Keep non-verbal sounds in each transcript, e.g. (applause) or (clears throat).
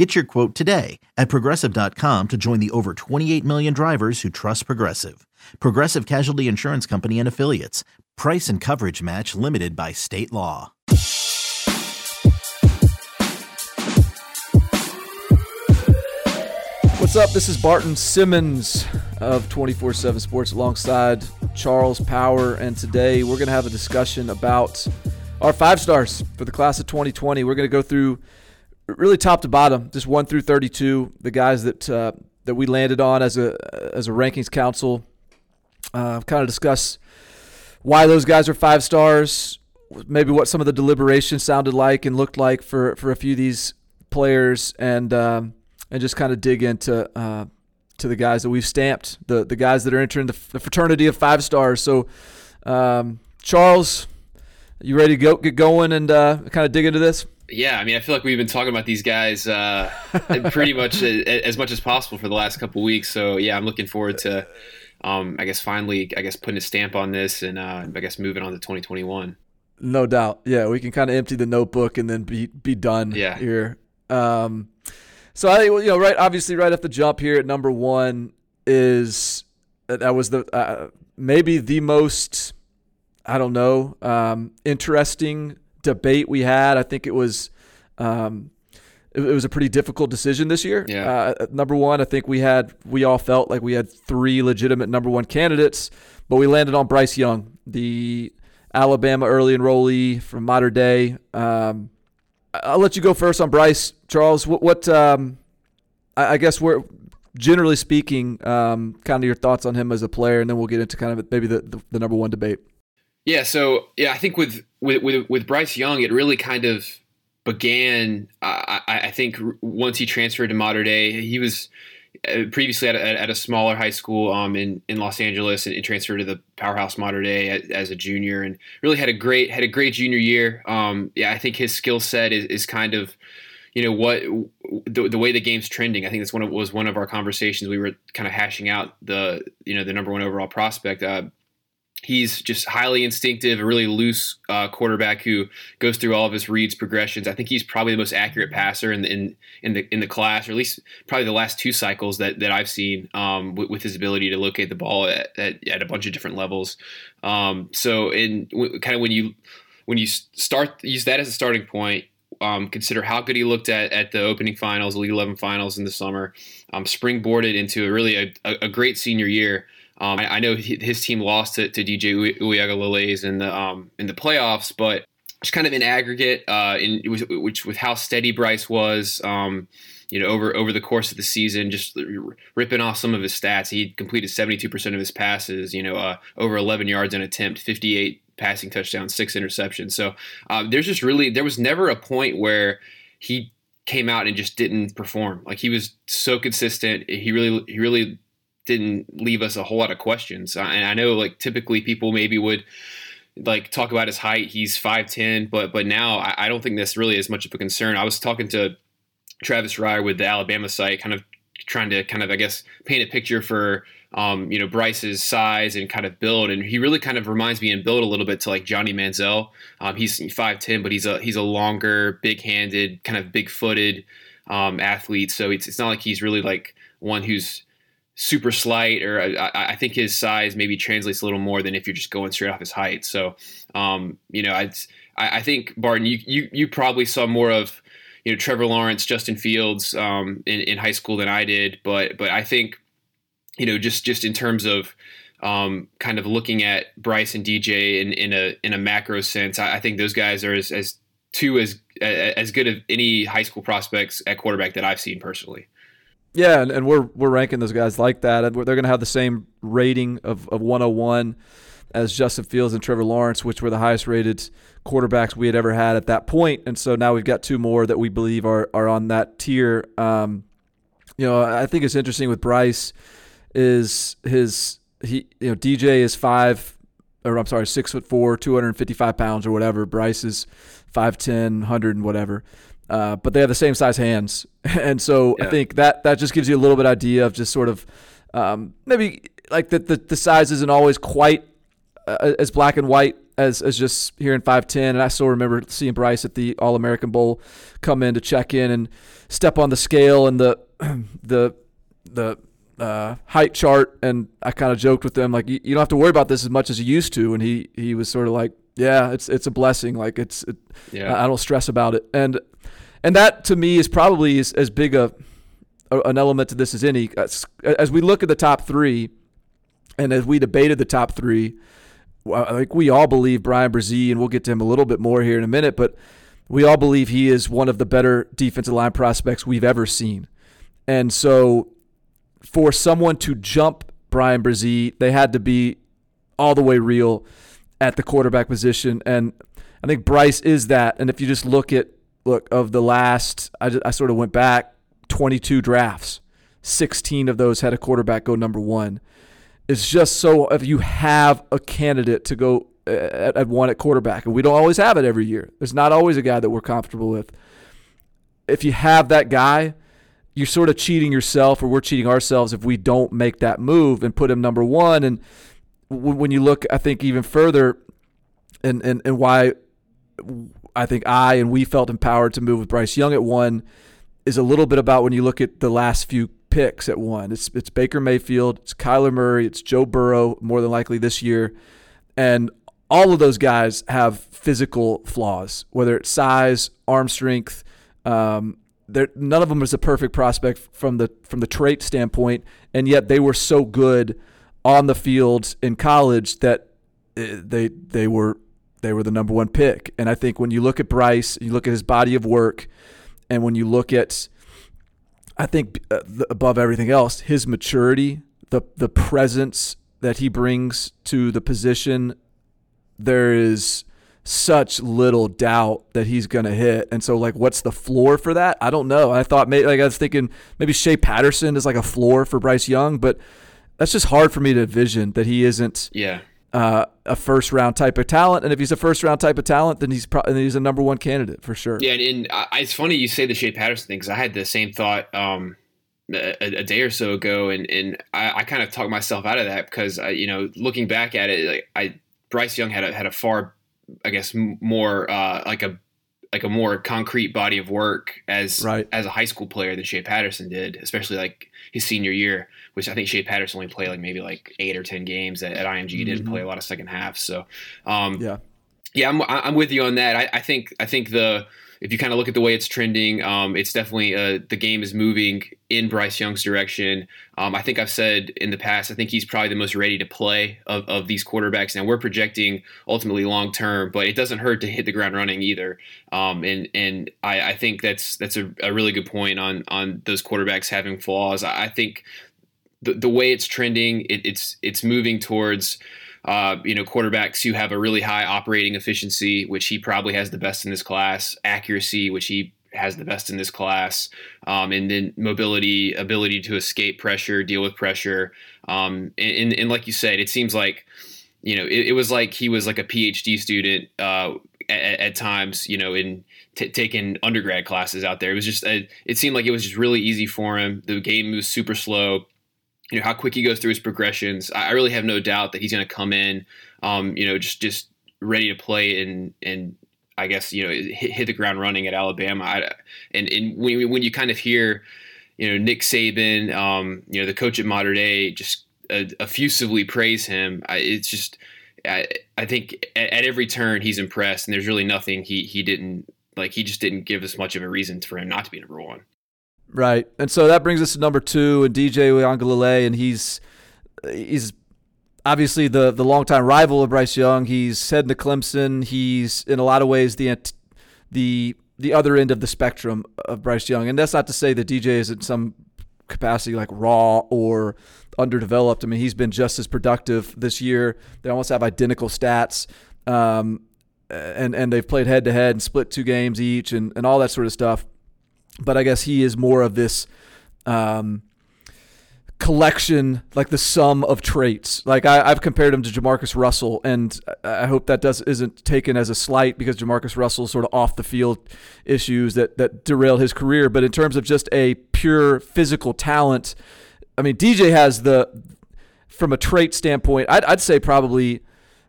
Get your quote today at progressive.com to join the over 28 million drivers who trust Progressive. Progressive Casualty Insurance Company and Affiliates. Price and coverage match limited by state law. What's up? This is Barton Simmons of 24 7 Sports alongside Charles Power. And today we're going to have a discussion about our five stars for the class of 2020. We're going to go through really top to bottom, just one through 32, the guys that uh, that we landed on as a as a rankings council. Uh, kind of discuss why those guys are five stars, maybe what some of the deliberation sounded like and looked like for for a few of these players, and um, and just kind of dig into uh, to the guys that we've stamped, the the guys that are entering the, the fraternity of five stars. So, um, Charles, you ready to go get going and uh, kind of dig into this? Yeah, I mean, I feel like we've been talking about these guys uh, (laughs) pretty much as much as possible for the last couple weeks. So yeah, I'm looking forward to, um, I guess, finally, I guess, putting a stamp on this and uh, I guess moving on to 2021. No doubt. Yeah, we can kind of empty the notebook and then be be done yeah. here. Um, so I you know, right, obviously, right off the jump here at number one is that was the uh, maybe the most I don't know um, interesting debate we had. I think it was um, it, it, was a pretty difficult decision this year. Yeah. Uh, number one, I think we had we all felt like we had three legitimate number one candidates, but we landed on Bryce Young, the Alabama early enrollee from Mater Dei. Um, I'll let you go first on Bryce, Charles. What, what um, I, I, guess we're generally speaking, um, kind of your thoughts on him as a player, and then we'll get into kind of maybe the, the, the number one debate. Yeah, so yeah, I think with with with, with Bryce Young, it really kind of began. I, I, think once he transferred to Mater Dei, he was uh, previously at a, at a smaller high school um, in in Los Angeles, and, and transferred to the powerhouse Mater Dei as, as, a junior, and really had a great had a great junior year. Um, yeah, I think his skill set is, is kind of you know what the, the way the game's trending. I think that's one of was one of our conversations. We were kind of hashing out the you know the number one overall prospect. Uh, He's just highly instinctive, a really loose uh, quarterback who goes through all of his reads, progressions. I think he's probably the most accurate passer in the in, in the in the class, or at least probably the last two cycles that, that I've seen um, with, with, his ability to locate the ball at, at, at a bunch of different levels. Um, so, in w- kind of when you when you start use that as a starting point, um, consider how good he looked at at the opening finals, the Elite Eleven finals in the summer, um, springboarded into a really a, a, great senior year. Um, I, I, know his team lost to, to DJ Uiagalelei in the um, in the playoffs, but just kind of in aggregate, uh, in which with how steady Bryce was, um, you know, over over the course of the season, just ripping off some of his stats. He completed 72% of his passes, you know, uh, over 11 yards an attempt, 58 passing touchdowns, six interceptions. So uh, there's just really there was never a point where he came out and just didn't perform. Like he was so consistent. He really he really didn't leave us a whole lot of questions. And I know like typically people maybe would like talk about his height. He's five ten, but but now I, I, don't think that's really as much of a concern. I was talking to Travis Reier with the Alabama site, kind of trying to kind of I guess paint a picture for um, you know Bryce's size and kind of build, and he really kind of reminds me in build a little bit to like Johnny Manziel. Um, he's five ten, but he's a he's a longer, big handed, kind of big footed um, athlete. So it's it's not like he's really like one who's super slight, or I, I, think his size maybe translates a little more than if you're just going straight off his height. So, um, you know, I, I think Barton, you, you you probably saw more of you know Trevor Lawrence, Justin Fields um, in, in high school than I did, but but I think you know just just in terms of um, kind of looking at Bryce and DJ in, in a in a macro sense, I, I think those guys are as, as two as as good of any high school prospects at quarterback that I've seen personally. Yeah, and, and we're we're ranking those guys like that, and they're going to have the same rating of, of 101 as Justin Fields and Trevor Lawrence, which were the highest rated quarterbacks we had ever had at that point. And so now we've got two more that we believe are are on that tier. Um, you know, I think it's interesting with Bryce is his he you know DJ is five or I'm sorry, six foot four, 255 pounds or whatever. Bryce is 5'10, 100 and whatever. Uh, but they have the same size hands, (laughs) and so yeah. I think that that just gives you a little bit idea of just sort of um, maybe like that the, the size isn't always quite uh, as black and white as, as just here in 5'10. And I still remember seeing Bryce at the All American Bowl come in to check in and step on the scale and the (clears throat) the the uh, height chart, and I kind of joked with them like, you, you, don't have to worry about this as much as you used to, and he he was sort of like, yeah, it's it's a blessing, like it's it, yeah. I, I don't stress about it, and and that to me is probably as, as big a, a an element to this as any. As, as we look at the top three, and as we debated the top three, I think we all believe Brian Bresee, and we'll get to him a little bit more here in a minute, but we all believe he is one of the better defensive line prospects we've ever seen. And so for someone to jump Brian Bresee, they had to be all the way real at the quarterback position. And I think Bryce is that. And if you just look at, look, of the last, I, I sort of went back 22 drafts, 16 of those had a quarterback go number one. It's just so if you have a candidate to go uh, at, at one at quarterback, and we don't always have it every year, there's not always a guy that we're comfortable with. If you have that guy, you're sort of cheating yourself or we're cheating ourselves if we don't make that move and put him number one. And when you look, I think even further, and and and why I think I and we felt empowered to move with Bryce Young at one is a little bit about when you look at the last few picks at one. It's it's Baker Mayfield, it's Kyler Murray, it's Joe Burrow more than likely this year, and all of those guys have physical flaws, whether it's size, arm strength, um, none of them is a perfect prospect from the from the trait standpoint, and yet they were so good on the field in college that eh, they they were they were the number one pick. And I think when you look at Bryce, you look at his body of work, and when you look at, I think uh, above everything else, his maturity, the the presence that he brings to the position, there is such little doubt that he's going to hit. And so, like, what's the floor for that? I don't know. I thought maybe, like, I was thinking maybe Shea Patterson is like a floor for Bryce Young, but that's just hard for me to envision that he isn't. Yeah. Uh, a first round type of talent, and if he's a first round type of talent, then he's pro- then he's a number one candidate for sure. Yeah, and, and uh, it's funny you say the Shea Patterson thing because I had the same thought um, a, a, day or so ago, and and I, I kind of talked myself out of that because I, you know looking back at it, like I Bryce Young had a had a far I guess more uh, like a like a more concrete body of work as right. as a high school player than Shea Patterson did, especially like his senior year, which I think Shea Patterson only played like maybe like eight or ten games at, at IMG. Mm-hmm. Didn't play a lot of second half. So um, yeah, yeah, I'm I'm with you on that. I, I think I think the if you kind of look at the way it's trending, um, it's definitely uh, the game is moving in Bryce Young's direction. Um, I think I've said in the past, I think he's probably the most ready to play of, of these quarterbacks. Now we're projecting ultimately long term, but it doesn't hurt to hit the ground running either. Um, and and I, I, think that's that's a, a, really good point on on those quarterbacks having flaws. I, I think the, the way it's trending, it, it's it's moving towards uh, you know, quarterbacks who have a really high operating efficiency, which he probably has the best in this class, accuracy, which he has the best in this class, um, and then mobility, ability to escape pressure, deal with pressure. Um, and, and, like you said, it seems like, you know, it, it was like he was like a PhD student uh, at, at, times, you know, in t- taking undergrad classes out there. It was just, a, it seemed like it was just really easy for him. The game was super slow you know how quick he goes through his progressions. I really have no doubt that he's going to come in, um, you know, just just ready to play and and I guess you know hit, hit the ground running at Alabama. I, and and when when you kind of hear, you know, Nick Saban, um, you know, the coach at Mater Dei, just uh, effusively praise him. I, it's just I, I think at, at every turn he's impressed, and there's really nothing he he didn't like. He just didn't give us much of a reason for him not to be number one. Right. And so that brings us to number two, and DJ Uiagalelei, and he's he's obviously the the longtime rival of Bryce Young. He's heading to Clemson. He's in a lot of ways the the the other end of the spectrum of Bryce Young, and that's not to say that DJ is in some capacity like raw or underdeveloped. I mean, he's been just as productive this year. They almost have identical stats. Um, and and they've played head to head and split two games each and, and all that sort of stuff but I guess he is more of this um, collection, like the sum of traits. Like I, have compared him to JaMarcus Russell, and I hope that does isn't taken as a slight because JaMarcus Russell sort of off the field issues that that derail his career. But in terms of just a pure physical talent, I mean DJ has the from a trait standpoint, I'd, I'd say probably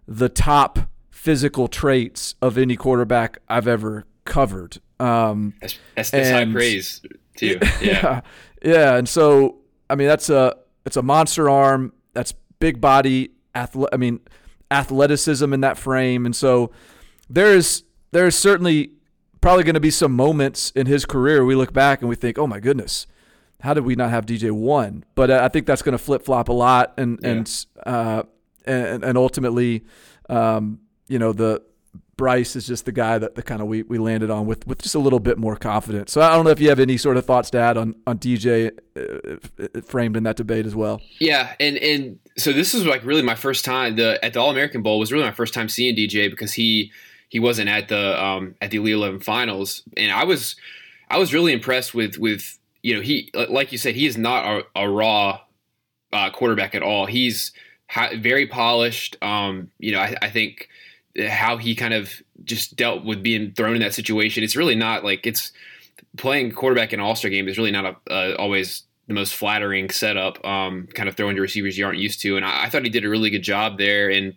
the top physical traits of any quarterback I've ever covered. Um, that's, that's, that's and, high praise too. (laughs) Yeah. yeah, yeah, and so I mean, that's a it's a monster arm. That's big body. Athle- I mean, athleticism in that frame, and so there's there's certainly probably going to be some moments in his career we look back and we think, oh my goodness, how did we not have DJ one? But I think that's going to flip flop a lot, and yeah. and, uh, and and ultimately, um, you know the Bryce is just the guy that the kind of we, we landed on with, with just a little bit more confidence. So I don't know if you have any sort of thoughts to add on on DJ uh, framed in that debate as well. Yeah, and and so this is like really my first time the at the All American Bowl was really my first time seeing DJ because he he wasn't at the um, at the Elite Eleven finals, and I was I was really impressed with with you know he like you said he is not a, a raw uh, quarterback at all. He's very polished. Um, you know I, I think how he kind of just dealt with being thrown in that situation. It's really not like it's playing quarterback in an All Star game is really not a, always the most flattering setup. Um, kind of throwing to receivers you aren't used to, and I, I, thought he did a really good job there. And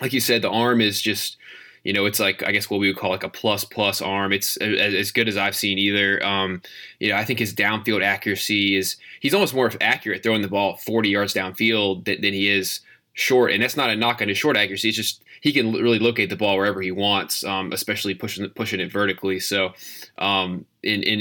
like you said, the arm is just. You know, it's like I guess what we would call like a plus plus arm. It's as, as good as I've seen either. Um, you know, I think his downfield accuracy is he's almost more accurate throwing the ball 40 yards downfield than, than he is short. And that's not a knock on his short accuracy. It's just he can really locate the ball wherever he wants, um, especially pushing pushing it vertically. So, um, in, in,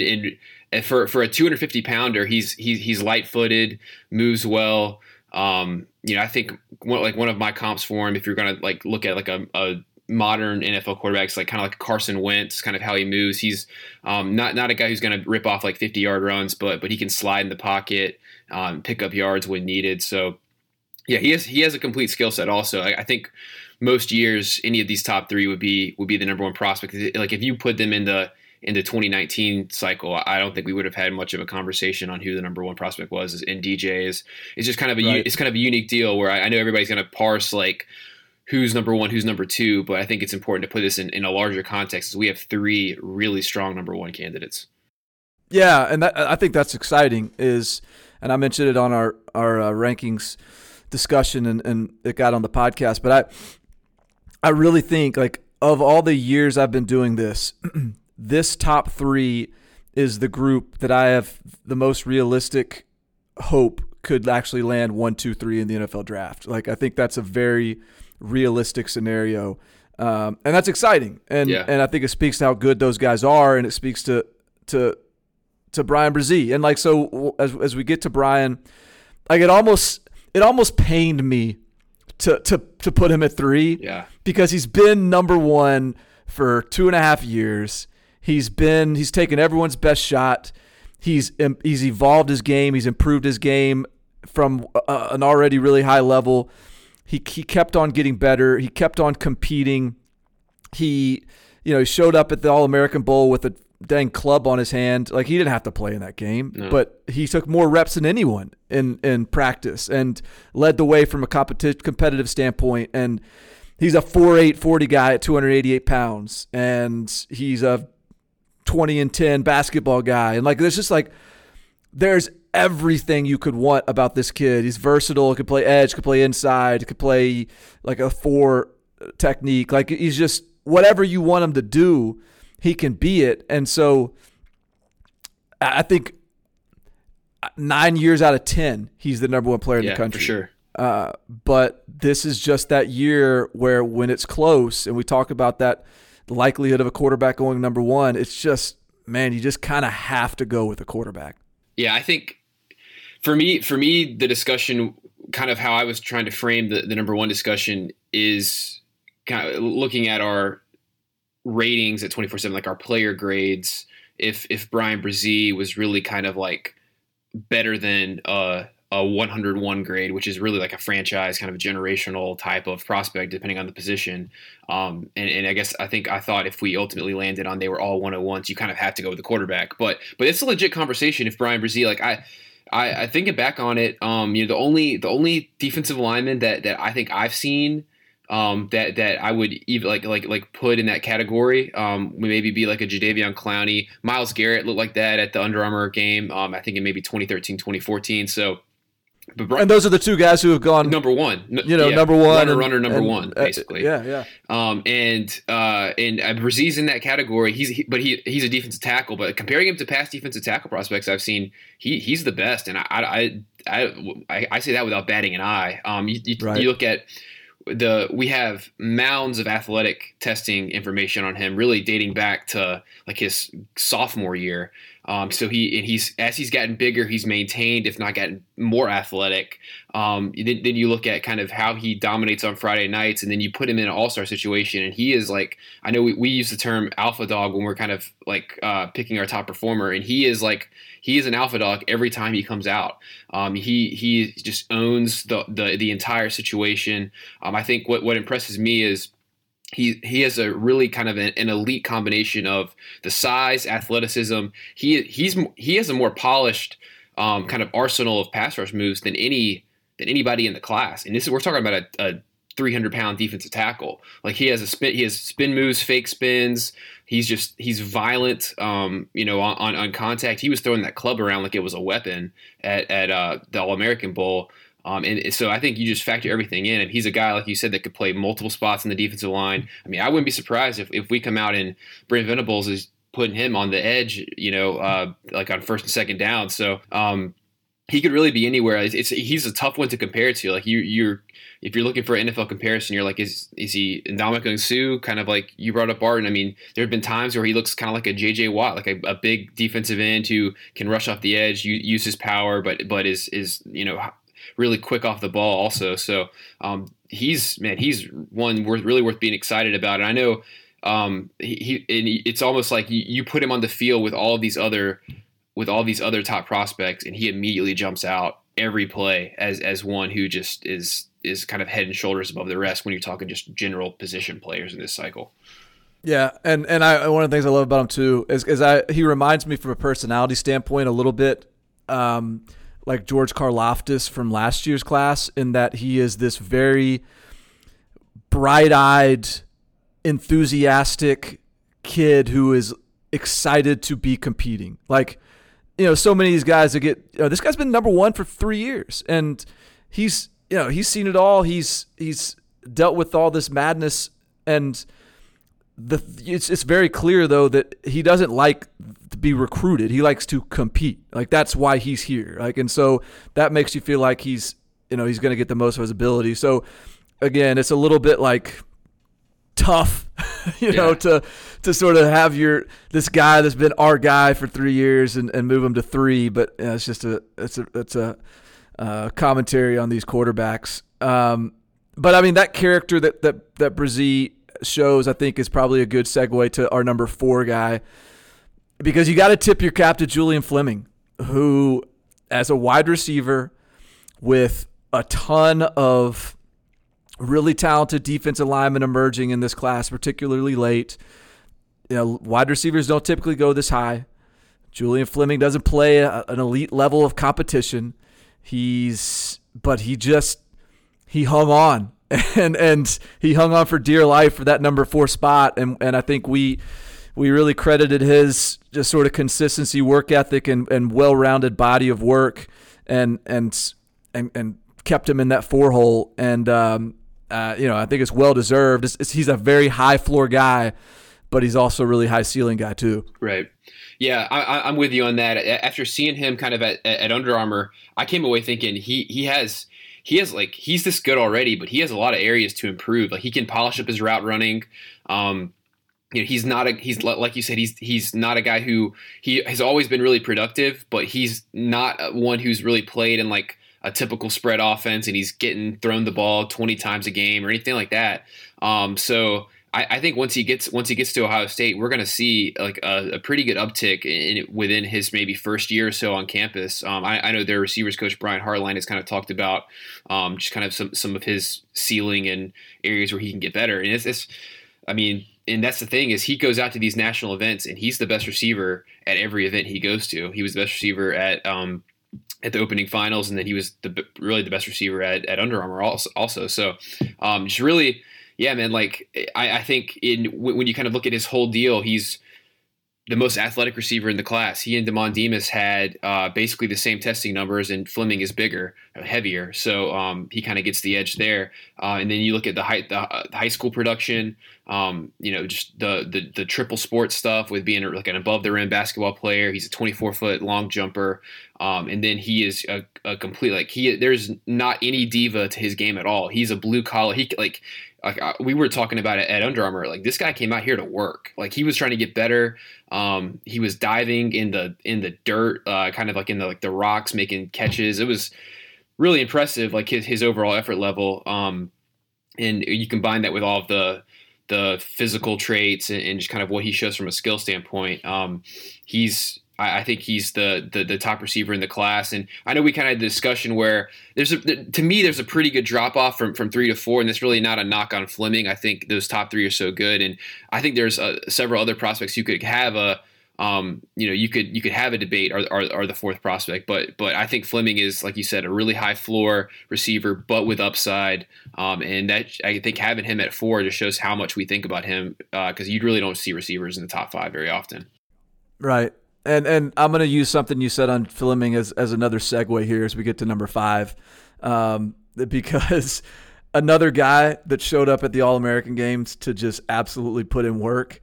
in for for a 250 pounder, he's he's he's light footed, moves well. Um, you know, I think one, like one of my comps for him, if you're gonna like look at like a, a modern NFL quarterbacks, like kind of like Carson Wentz, kind of how he moves. He's um, not not a guy who's going to rip off like 50 yard runs, but but he can slide in the pocket, um, pick up yards when needed. So yeah, he has he has a complete skill set. Also, I, I, think most years any of these top three would be would be the number one prospect. Like if you put them in the in the 2019 cycle, I don't think we would have had much of a conversation on who the number one prospect was. And DJ is it's just kind of a right. it's kind of a unique deal where I, I know everybody's going to parse like who's number one, who's number two, but I think it's important to put this in, in a larger context. As we have three really strong number one candidates. Yeah, and that, I think that's exciting. Is and I mentioned it on our our uh, rankings discussion and, and it got on the podcast. But I I really think like of all the years I've been doing this, (clears throat) this top three is the group that I have the most realistic hope could actually land one, two, three in the NFL draft. Like I think that's a very realistic scenario. Um, and that's exciting. And yeah. and I think it speaks to how good those guys are, and it speaks to to to Brian Bresee. And like so, as as we get to Brian, like it almost it almost pained me to to to put him at three. Yeah. Because he's been number one for two and a half years. He's been he's taken everyone's best shot. He's he's evolved his game. He's improved his game from a, an already really high level. He he kept on getting better. He kept on competing. He you know he showed up at the All American Bowl with a dang club on his hand. Like he didn't have to play in that game, no. but he took more reps than anyone in in practice and led the way from a competitive competitive standpoint. And he's a 4'8", 40 guy at 288 pounds, and he's a 20 and 10 basketball guy. And like there's just like there's everything you could want about this kid. He's versatile. Could play edge. Could play inside. Could play like a four uh, technique. Like he's just whatever you want him to do he can be it. And so I think nine years out of 10, he's the number one player in yeah, the country. For sure. Uh, but this is just that year where when it's close and we talk about that likelihood of a quarterback going number one, it's just, man, you just kind of have to go with a quarterback. Yeah, I think for me, for me, the discussion, kind of how I was trying to frame the, the number one discussion is kind of looking at our ratings at 24 7 like our player grades if if Brian Bresee was really kind of like better than a, a 101 grade which is really like a franchise kind of generational type of prospect depending on the position um, and, and i guess i think i thought if we ultimately landed on they were all 101s you kind of have to go with the quarterback but but it's a legit conversation if Brian bresee like i I, I thinking back on it, um, you know, the only the only defensive lineman that that I think I've seen um, that that I would even like like like put in that category. Um, maybe be like a Jadeveon Clowney, Myles Garrett looked like that at the Under Armour game. Um, I think in maybe 2013, 2014. So but Brian, and those are the two guys who have gone number one. You know, yeah, number one, runner, and, runner, number and, one, uh, basically. Uh, yeah, yeah. Um, and uh, and uh, in that category. He's he, but he he's a defensive tackle. But comparing him to past defensive tackle prospects I've seen, he he's the best. And I I I, I, I say that without batting an eye. Um, you, you, right. you look at the we have mounds of athletic testing information on him, really dating back to like his sophomore year. Um, so he and he's as he's gotten bigger, he's maintained, if not gotten more athletic. Um, then, then, you look at kind of how he dominates on Friday nights, and then you put him in an All Star situation, and he is like I know we, we use the term alpha dog when we're kind of like uh, picking our top performer, and he is like he is an alpha dog every time he comes out. Um, he he just owns the the, the entire situation. Um, I think what what impresses me is he he has a really kind of an, an, elite combination of the size, athleticism. He he's he has a more polished um, kind of arsenal of pass rush moves than any than anybody in the class. And this is we're talking about a, a 300 pound defensive tackle. Like he has a spin, he has spin moves, fake spins. He's just he's violent. Um, you know, on, on contact, he was throwing that club around like it was a weapon at at uh, the All American Bowl. Um, and so I think you just factor everything in. And he's a guy, like you said, that could play multiple spots in the defensive line. I mean, I wouldn't be surprised if, if we come out and Brent Venables is putting him on the edge, you know, uh, like on first and second down. So um, he could really be anywhere. It's, it's, he's a tough one to compare to. Like you, you're if you're looking for an NFL comparison, you're like, is is he Ndamukong Suh? Kind of like you brought up Barton. I mean, there have been times where he looks kind of like a J.J. Watt, like a, a big defensive end who can rush off the edge, use his power, but but is is you know really quick off the ball also. So um, he's man, he's one worth really worth being excited about. And I know um, he, he it's almost like you, you put him on the field with all these other with all these other top prospects, and he immediately jumps out every play as as one who just is is kind of head and shoulders above the rest when you're talking just general position players in this cycle. Yeah, and and I one of the things I love about him too is, is I he reminds me from a personality standpoint a little bit. Um, like George Karlaftis from last year's class in that he is this very bright-eyed, enthusiastic kid who is excited to be competing. Like, you know, so many of these guys that get you know, this guy's been number one for three years, and he's you know he's seen it all. He's he's dealt with all this madness, and the it's it's very clear though that he doesn't like to be recruited. He likes to compete. Like that's why he's here. Like and so that makes you feel like he's you know he's going to get the most of his ability. So again, it's a little bit like tough, (laughs) you yeah. know, to to sort of have your this guy that's been our guy for three years and, and move him to three. But you know, it's just a it's a it's a uh, commentary on these quarterbacks. Um, but I mean that character that that that Bresee shows, I think, is probably a good segue to our number four guy because you got to tip your cap to Julian Fleming, who, as a wide receiver with a ton of really talented defensive linemen emerging in this class, particularly late. You know, wide receivers don't typically go this high. Julian Fleming doesn't play a, an elite level of competition. He's, but he just, he hung on (laughs) and and he hung on for dear life for that number four spot. And and I think we we really credited his just sort of consistency, work ethic, and, and well rounded body of work, and and and and kept him in that four hole. And um, uh, you know, I think it's well deserved. It's, it's, he's a very high floor guy, but he's also a really high ceiling guy too. Right. Yeah, I, am with you on that. After seeing him kind of at, at Under Armour, I came away thinking he he has he has like he's this good already, but he has a lot of areas to improve. Like he can polish up his route running. Um, you know, he's not a he's like you said he's he's not a guy who he has always been really productive, but he's not one who's really played in like a typical spread offense and he's getting thrown the ball 20 times a game or anything like that. Um, so I, I, think once he gets once he gets to Ohio State, we're going to see like a, a, pretty good uptick in, within his maybe first year or so on campus. Um, I, I, know their receivers coach Brian Hartline has kind of talked about um, just kind of some some of his ceiling and areas where he can get better. And it's, it's, I mean, and that's the thing is he goes out to these national events and he's the best receiver at every event he goes to. He was the best receiver at um, at the opening finals, and then he was the really the best receiver at, at Under Armour also. also. So um, just really, yeah, man. Like I, I think in when you kind of look at his whole deal, he's the most athletic receiver in the class. He and Demond Demas had uh, basically the same testing numbers, and Fleming is bigger, uh, heavier, so um, he kind of gets the edge there. Uh, and then you look at the high the, uh, the high school production, um, you know, just the, the the triple sports stuff with being like an above the rim basketball player. He's a 24 foot long jumper, um, and then he is a, a complete like he. There's not any diva to his game at all. He's a blue collar. He like like uh, we were talking about it at Under Armour. Like this guy came out here to work. Like he was trying to get better. Um, he was diving in the in the dirt, uh, kind of like in the like the rocks, making catches. It was really impressive. Like his his overall effort level. Um, and you combine that with all of the the physical traits and, and just kind of what he shows from a skill standpoint. Um, he's I, I think he's the, the, the top receiver in the class. And I know we kind of had a discussion where there's a to me there's a pretty good drop off from from three to four, and that's really not a knock on Fleming. I think those top three are so good, and I think there's uh, several other prospects you could have a. Um, you know, you could you could have a debate are, are, are the fourth prospect, but but I think Fleming is like you said a really high floor receiver, but with upside, um, and that I think having him at four just shows how much we think about him because uh, you really don't see receivers in the top five very often. Right, and and I'm going to use something you said on Fleming as as another segue here as we get to number five, um, (laughs) because another guy that showed up at the All American games to just absolutely put in work,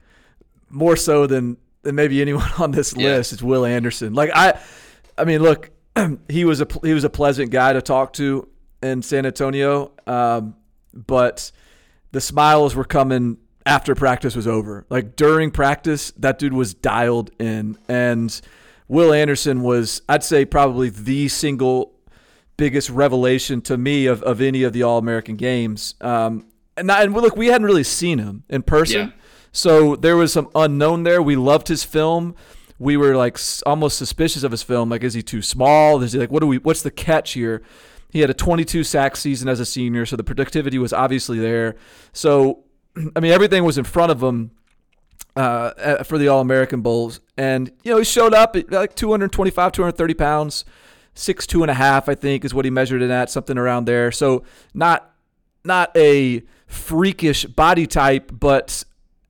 more so than than maybe anyone (laughs) on this yeah. list is Will Anderson. Like I, I mean, look, (clears throat) he was a he was a pleasant guy to talk to in San Antonio, um, but the smiles were coming after practice was over. Like during practice, that dude was dialed in. And Will Anderson was, I'd say, probably the single biggest revelation to me of, of any of the All American games. Um, and, not, and look, we hadn't really seen him in person. Yeah. So there was some unknown there. We loved his film. We were like almost suspicious of his film. Like, is he too small? Is he like, what do we, what's the catch here? He had a 22 sack season as a senior, so the productivity was obviously there. So (clears throat) I mean, everything was in front of him uh, for the All American Bowls. And, you know, he showed up at like 225, 230 pounds, six, two and a half, I think, is what he measured it at, something around there. So not not a freakish body type, but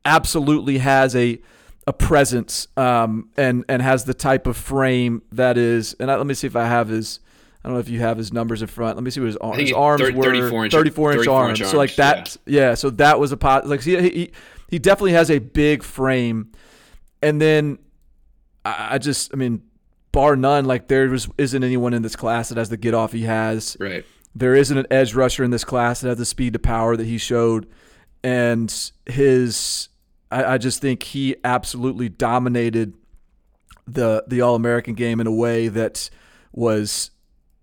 absolutely has a a presence um, and and has the type of frame that is. And I, let me see if I have his I don't know if you have his numbers in front. Let me see what his, his arms 30, were. 34 inch, 34 inch 34 arms. Inch so like that, yeah. yeah. So that was a pot. Like he, he he definitely has a big frame, and then I, I just I mean, bar none, like there was isn't anyone in this class that has the get off he has. Right. There isn't an edge rusher in this class that has the speed to power that he showed, and his I, I just think he absolutely dominated the the All American game in a way that was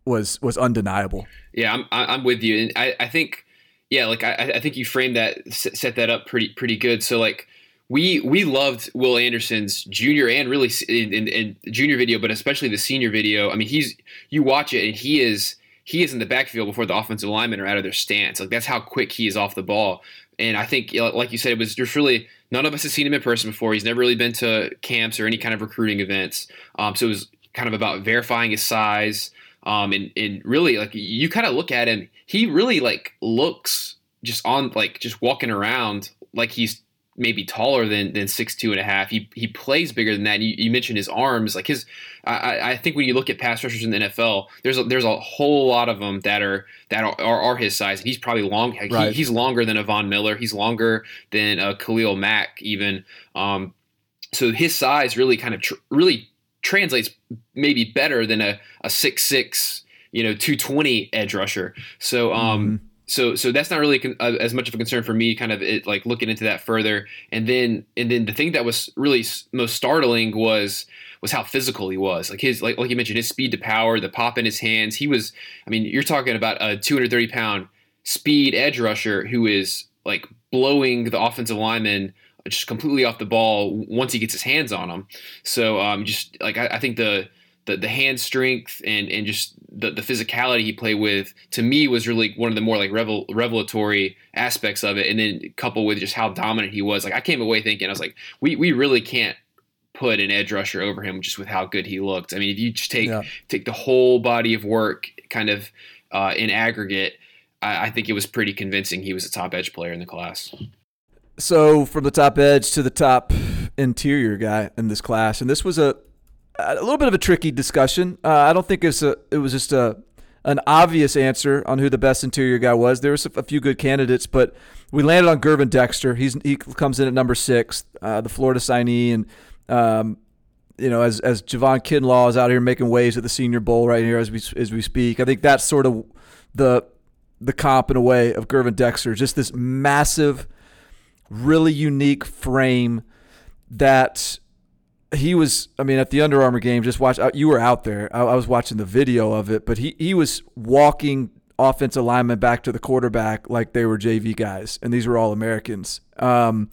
was was undeniable. Yeah, I'm I'm with you, and I, I think yeah, like I, I think you framed that set that up pretty pretty good. So like we we loved Will Anderson's junior and really in, in, in, junior video, but especially the senior video. I mean, he's you watch it and he is he is in the backfield before the offensive linemen are out of their stance. Like that's how quick he is off the ball. And I think, like you said, it was just really none of us have seen him in person before. He's never really been to camps or any kind of recruiting events. Um, so it was kind of about verifying his size, um, and, and really like you kind of look at him, he really like looks just on like just walking around like he's maybe taller than than six two and a half. He he plays bigger than that. You, you, mentioned his arms, like his. I, I think when you look at pass rushers in the NFL, there's a, there's a whole lot of them that are that are, are, are his size, and he's probably long. Right. He, he's longer than a Von Miller. He's longer than a Khalil Mack even. Um, so his size really kind of tr- really translates maybe better than a, a six six you know 220 edge rusher so um mm-hmm. So so that's not really con- uh, as much of a concern for me kind of it, like looking into that further. And then and then the thing that was really most startling was was how physical he was. Like his like like you mentioned his speed to power the pop in his hands. He was i mean you're talking about a 230 pound speed edge rusher who is like blowing the offensive lineman just completely off the ball once he gets his hands on them. So um, just like I, I, think the, the the hand strength and and just the, the physicality he played with to me was really one of the more like revel, revelatory aspects of it. And then coupled with just how dominant he was, like I came away thinking I was like, we we really can't put an edge rusher over him just with how good he looked. I mean, if you just take yeah. take the whole body of work, kind of uh, in aggregate, I, I think it was pretty convincing. He was a top edge player in the class. So from the top edge to the top interior guy in this class, and this was a a little bit of a tricky discussion. Uh, I don't think it's a it was just a an obvious answer on who the best interior guy was. There was a few good candidates, but we landed on Gervon Dexter. He's he comes in at number six, uh, the Florida signee, and um, you know as as Javon Kinlaw is out here making waves at the Senior Bowl right here as we as we speak. I think that's sort of the the comp in a way of Gervon Dexter. Just this massive, really unique frame that he was i mean at the Under Armour game just watch uh, you were out there. I, I, was watching the video of it but he, he was walking offensive linemen back to the quarterback like they were jv guys and these were all americans. Um,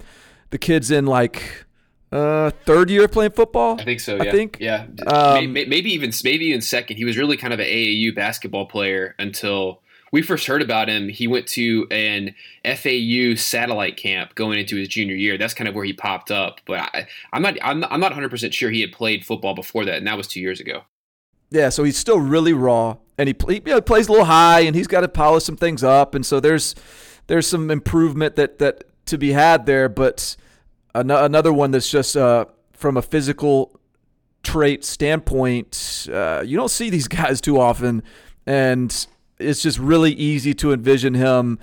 the kids in like uh, third year playing football i think so yeah. i think? Yeah. Um, maybe, maybe even maybe even second. He was really kind of an aau basketball player until we first heard about him, he went to an FAU satellite camp going into his junior year. That's kind of where he popped up. But I, am not, I'm not, I'm not 100 percent sure he had played football before that, and that was two years ago. Yeah, so he's still really raw, and he, he you know, plays a little high, and he's got to polish some things up, and so there's there's some improvement that that to be had there. But an- another one that's just uh, from a physical trait standpoint, uh, you don't see these (laughs) guys too often, and it's just really easy to envision him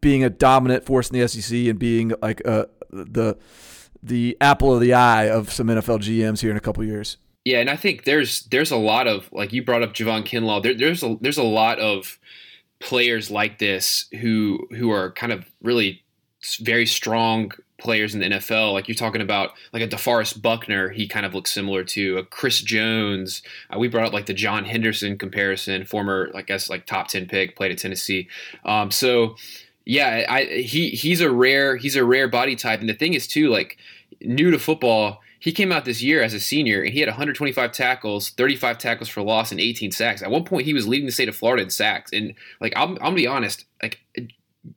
being a dominant force in the SEC and being like a, the the apple of the eye of some NFL GMs here in a couple years. Yeah, and I think there's there's a lot of like you brought up Javon Kinlaw. There, there's a there's a lot of players like this who who are kind of really very strong players in the NFL. Like you're talking about, like a DeForest Buckner, he kind of looks similar to a Chris Jones. Uh, we brought up like the John Henderson comparison, former, I guess, like top ten pick, played at Tennessee. Um, so yeah, I, he he's a rare he's a rare body type, and the thing is too, like new to football. He came out this year as a senior and he had 125 tackles, 35 tackles for loss, and 18 sacks. At one point, he was leading the state of Florida in sacks. And like, I'm, I'm gonna be honest, like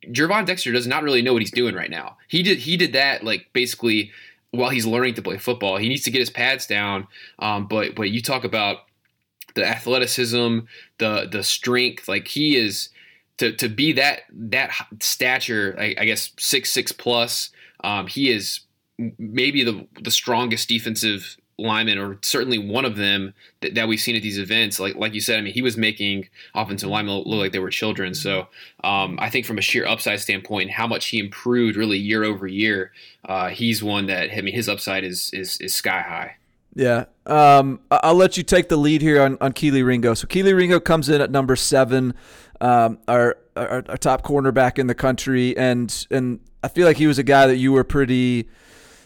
Gervon Dexter does not really know what he's doing right now. He did he did that like basically while he's learning to play football. He needs to get his pads down. Um, but but you talk about the athleticism, the the strength. Like he is to to be that that stature. I, I guess six six plus. Um, he is maybe the the strongest defensive linemen, or certainly one of them that, that we've seen at these events. Like like you said, I mean, he was making offensive linemen look like they were children. So um, I think from a sheer upside standpoint, how much he improved really year over year, uh, he's one that I mean his upside is is, is sky high. Yeah. Um, I'll let you take the lead here on, on Kelee Ringo. So Kelee Ringo comes in at number seven, um, our, our, our top cornerback in the country, and and I feel like he was a guy that you were pretty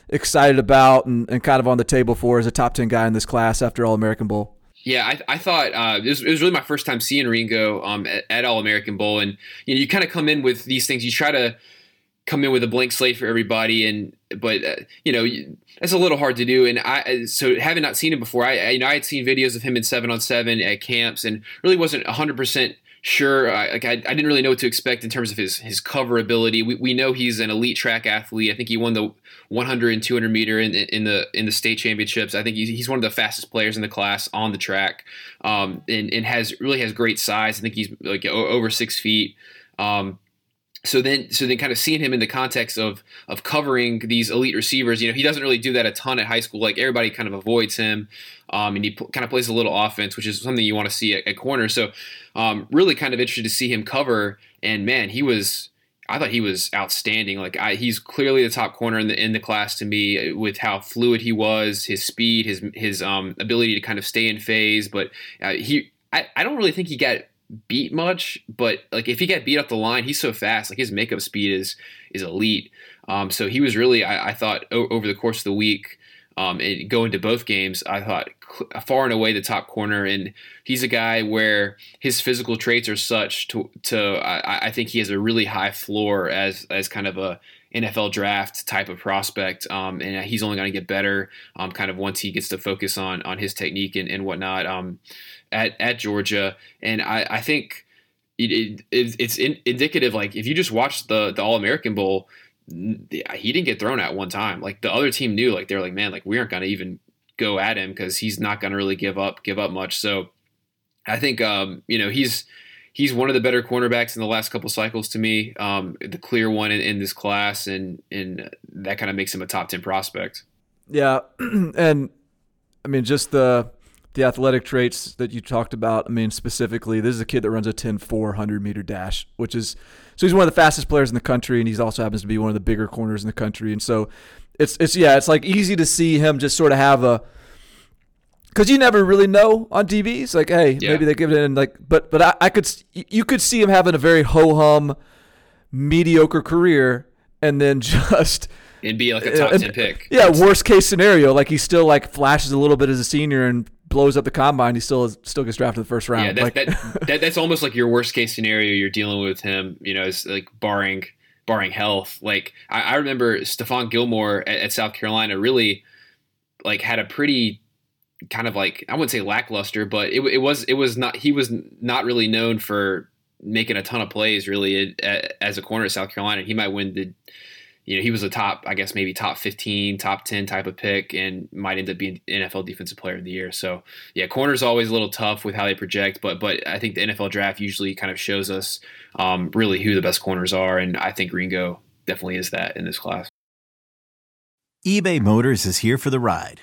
excited about and, and kind of on the table for as a top 10 guy in this class after All American Bowl? Yeah, I, I thought uh, it, was, it, was, really my first time seeing Ringo um, at, at All American Bowl, and you know, you kind of come in with these things. You try to come in with a blank slate for everybody, and but uh, you know that's a little hard to do. And I so having not seen him before, I, I you know I had seen videos of him in seven on seven at camps, and really wasn't hundred percent sure. I, like I, I, didn't really know what to expect in terms of his his cover ability. We, we know he's an elite track athlete. I think he won the 100 and 200 meter in, in the in the state championships. I think he's, he's one of the fastest players in the class on the track, um, and, and has really has great size. I think he's like over six feet. Um, so then so then kind of seeing him in the context of of covering these elite receivers you know he doesn't really do that a ton at high school like everybody kind of avoids him um, and he p- kind of plays a little offense which is something you want to see at, at corner so um, really kind of interested to see him cover and man he was I thought he was outstanding. Like I, he's clearly the top corner in the in the class to me with how fluid he was, his speed, his his um, ability to kind of stay in phase. But uh, he, I, I don't really think he got beat much, but like if he got beat off the line, he's so fast. Like his makeup speed is is elite. Um, so he was really, I, I thought, o- over the course of the week, um, and going to both games, I thought far and away the top corner, and he's a guy where his physical traits are such to to I, I think he has a really high floor as as kind of a NFL draft type of prospect, um, and he's only going to get better, um, kind of once he gets to focus on on his technique and, and whatnot. Um, at at Georgia, and I, I think it, it, it's in, indicative. Like if you just watch the the All American Bowl, he didn't get thrown at one time. Like the other team knew, like they're like, man, like we aren't gonna even go at him because he's not going to really give up give up much. So I think um, you know he's he's one of the better cornerbacks in the last couple cycles to me, um, the clear one in, in, this class, and and that kind of makes him a top ten prospect. Yeah, (clears throat) and I mean just the the athletic traits that you talked about. I mean specifically, this is a kid that runs a 10 400 meter dash, which is so he's one of the fastest players in the country, and he also happens to be one of the bigger corners in the country, and so it's it's yeah, it's like easy to see him just sort of have a because you never really know on DBs. Like, hey, yeah. maybe they give it in. Like, but but I, I could you could see him having a very ho hum, mediocre career, and then (laughs) just it'd be like a top uh, ten pick. Yeah, worst case scenario, like he still like flashes a little bit as a senior and blows up the combine. He still is, still gets drafted the first round. Yeah, that, like, that, (laughs) that, that's almost like your worst case scenario. You're dealing with him. You know, it's like barring barring health. Like I, I remember Stephon Gilmore at, at South Carolina really like had a pretty kind of like I wouldn't say lackluster, but it, it was it was not he was not really known for making a ton of plays really as a corner at South Carolina. He might win the you know he was a top I guess maybe top 15, top 10 type of pick and might end up being NFL defensive player of the year. So, yeah, corners always a little tough with how they project, but but I think the NFL draft usually kind of shows us um, really who the best corners are and I think Ringo definitely is that in this class. eBay Motors is here for the ride.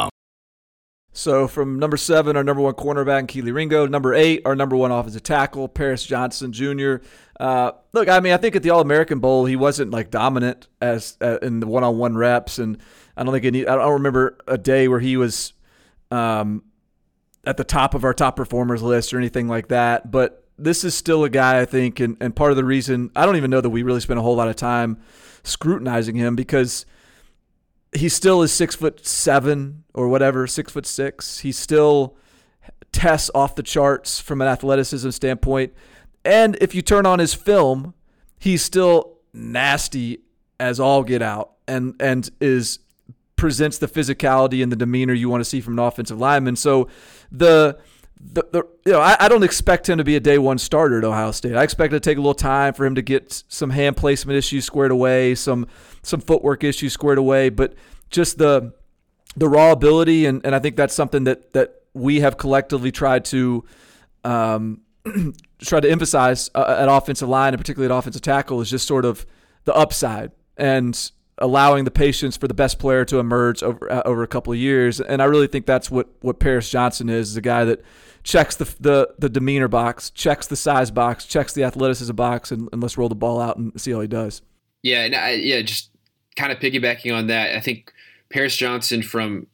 So from number seven, our number one cornerback, Kelee Ringo. Number eight, our number one offensive tackle, Paris Johnson Jr. Uh, look, I mean, I think at the All American Bowl, he wasn't like dominant as uh, in the one on one reps, and I don't think any. I don't remember a day where he was um, at the top of our top performers list or anything like that. But this is still a guy I think, and, and part of the reason I don't even know that we really spent a whole lot of time scrutinizing him because he still is six foot seven or whatever, six foot six. He still tests off the charts from an athleticism standpoint. And if you turn on his film, he's still nasty as all get out and and is presents the physicality and the demeanor you want to see from an offensive lineman. So the the, the you know I, I don't expect him to be a day one starter at Ohio State. I expect it to take a little time for him to get some hand placement issues squared away, some some footwork issues squared away, but just the the raw ability and, and I think that's something that that we have collectively tried to um, (clears throat) try to emphasize uh, at offensive line and particularly at offensive tackle is just sort of the upside and allowing the patience for the best player to emerge over uh, over a couple of years. And I really think that's what what Paris Johnson is, is a guy that checks the the, the demeanor box, checks the size box, checks the athleticism box, and, and let's roll the ball out and see how he does. Yeah, and I, yeah, just kind of piggybacking on that, I think Paris Johnson from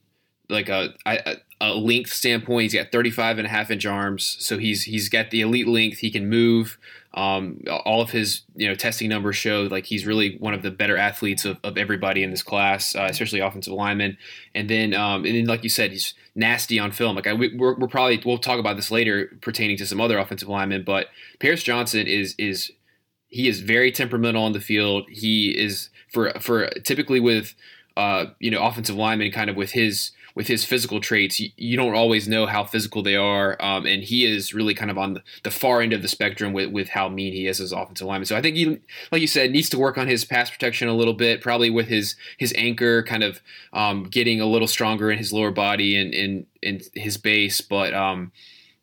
like a, a, a length standpoint, he's got 35 and a half inch arms, so he's he's got the elite length. He can move. Um, all of his you know testing numbers show like he's really one of the better athletes of, of everybody in this class, uh, especially offensive linemen. And then um, and then like you said, he's nasty on film. Like I, we're, we're probably we'll talk about this later pertaining to some other offensive linemen, but Paris Johnson is is he is very temperamental on the field. He is for for typically with uh, you know offensive linemen kind of with his with his physical traits, you, you don't always know how physical they are, um, and he is really kind of on the, far end of the spectrum with, with how mean he is as offensive lineman. So I think he, like you said, needs to work on his pass protection a little bit, probably with his his anchor kind of um, getting a little stronger in his lower body and in in his base, but. Um,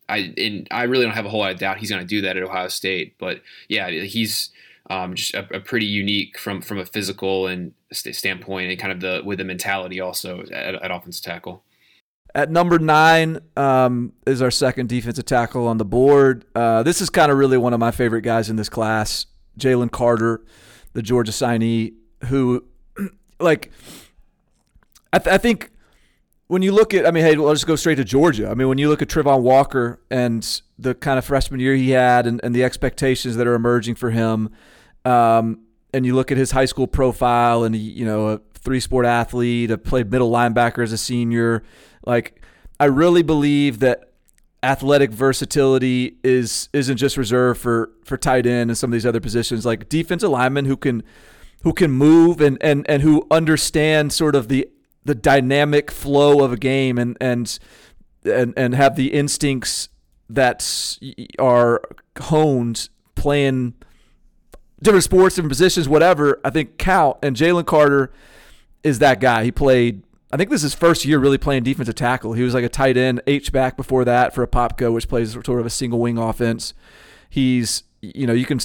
I and I really don't have a whole lot of doubt he's going to do that at Ohio State. But yeah, he's um, just a, a, pretty unique from from a physical and standpoint, and kind of the with the mentality also at, at offensive tackle. At number nine um, is our second defensive tackle on the board. Uh, this is kind of really one of my favorite guys in this class, Jalen Carter, the Georgia signee, who, (clears throat) like, I, th- I think when you look at, I mean, hey, let's go straight to Georgia. I mean, when you look at Travon Walker and the kind of freshman year he had and, and the expectations that are emerging for him, um, and you look at his high school profile and, you know, a three sport athlete, a played middle linebacker as a senior, like, I really believe that athletic versatility is isn't just reserved for for tight end and some of these other positions. Like defensive linemen who can who can move and and and who understand sort of the the dynamic flow of a game and and and and have the instincts that are honed playing different sports, different positions, whatever, I think count. And Jalen Carter is that guy. He played, I think this is his first year really playing defensive tackle. He was like a tight end, H back before that for Apopka, which plays sort of a single wing offense. He's, you know, you can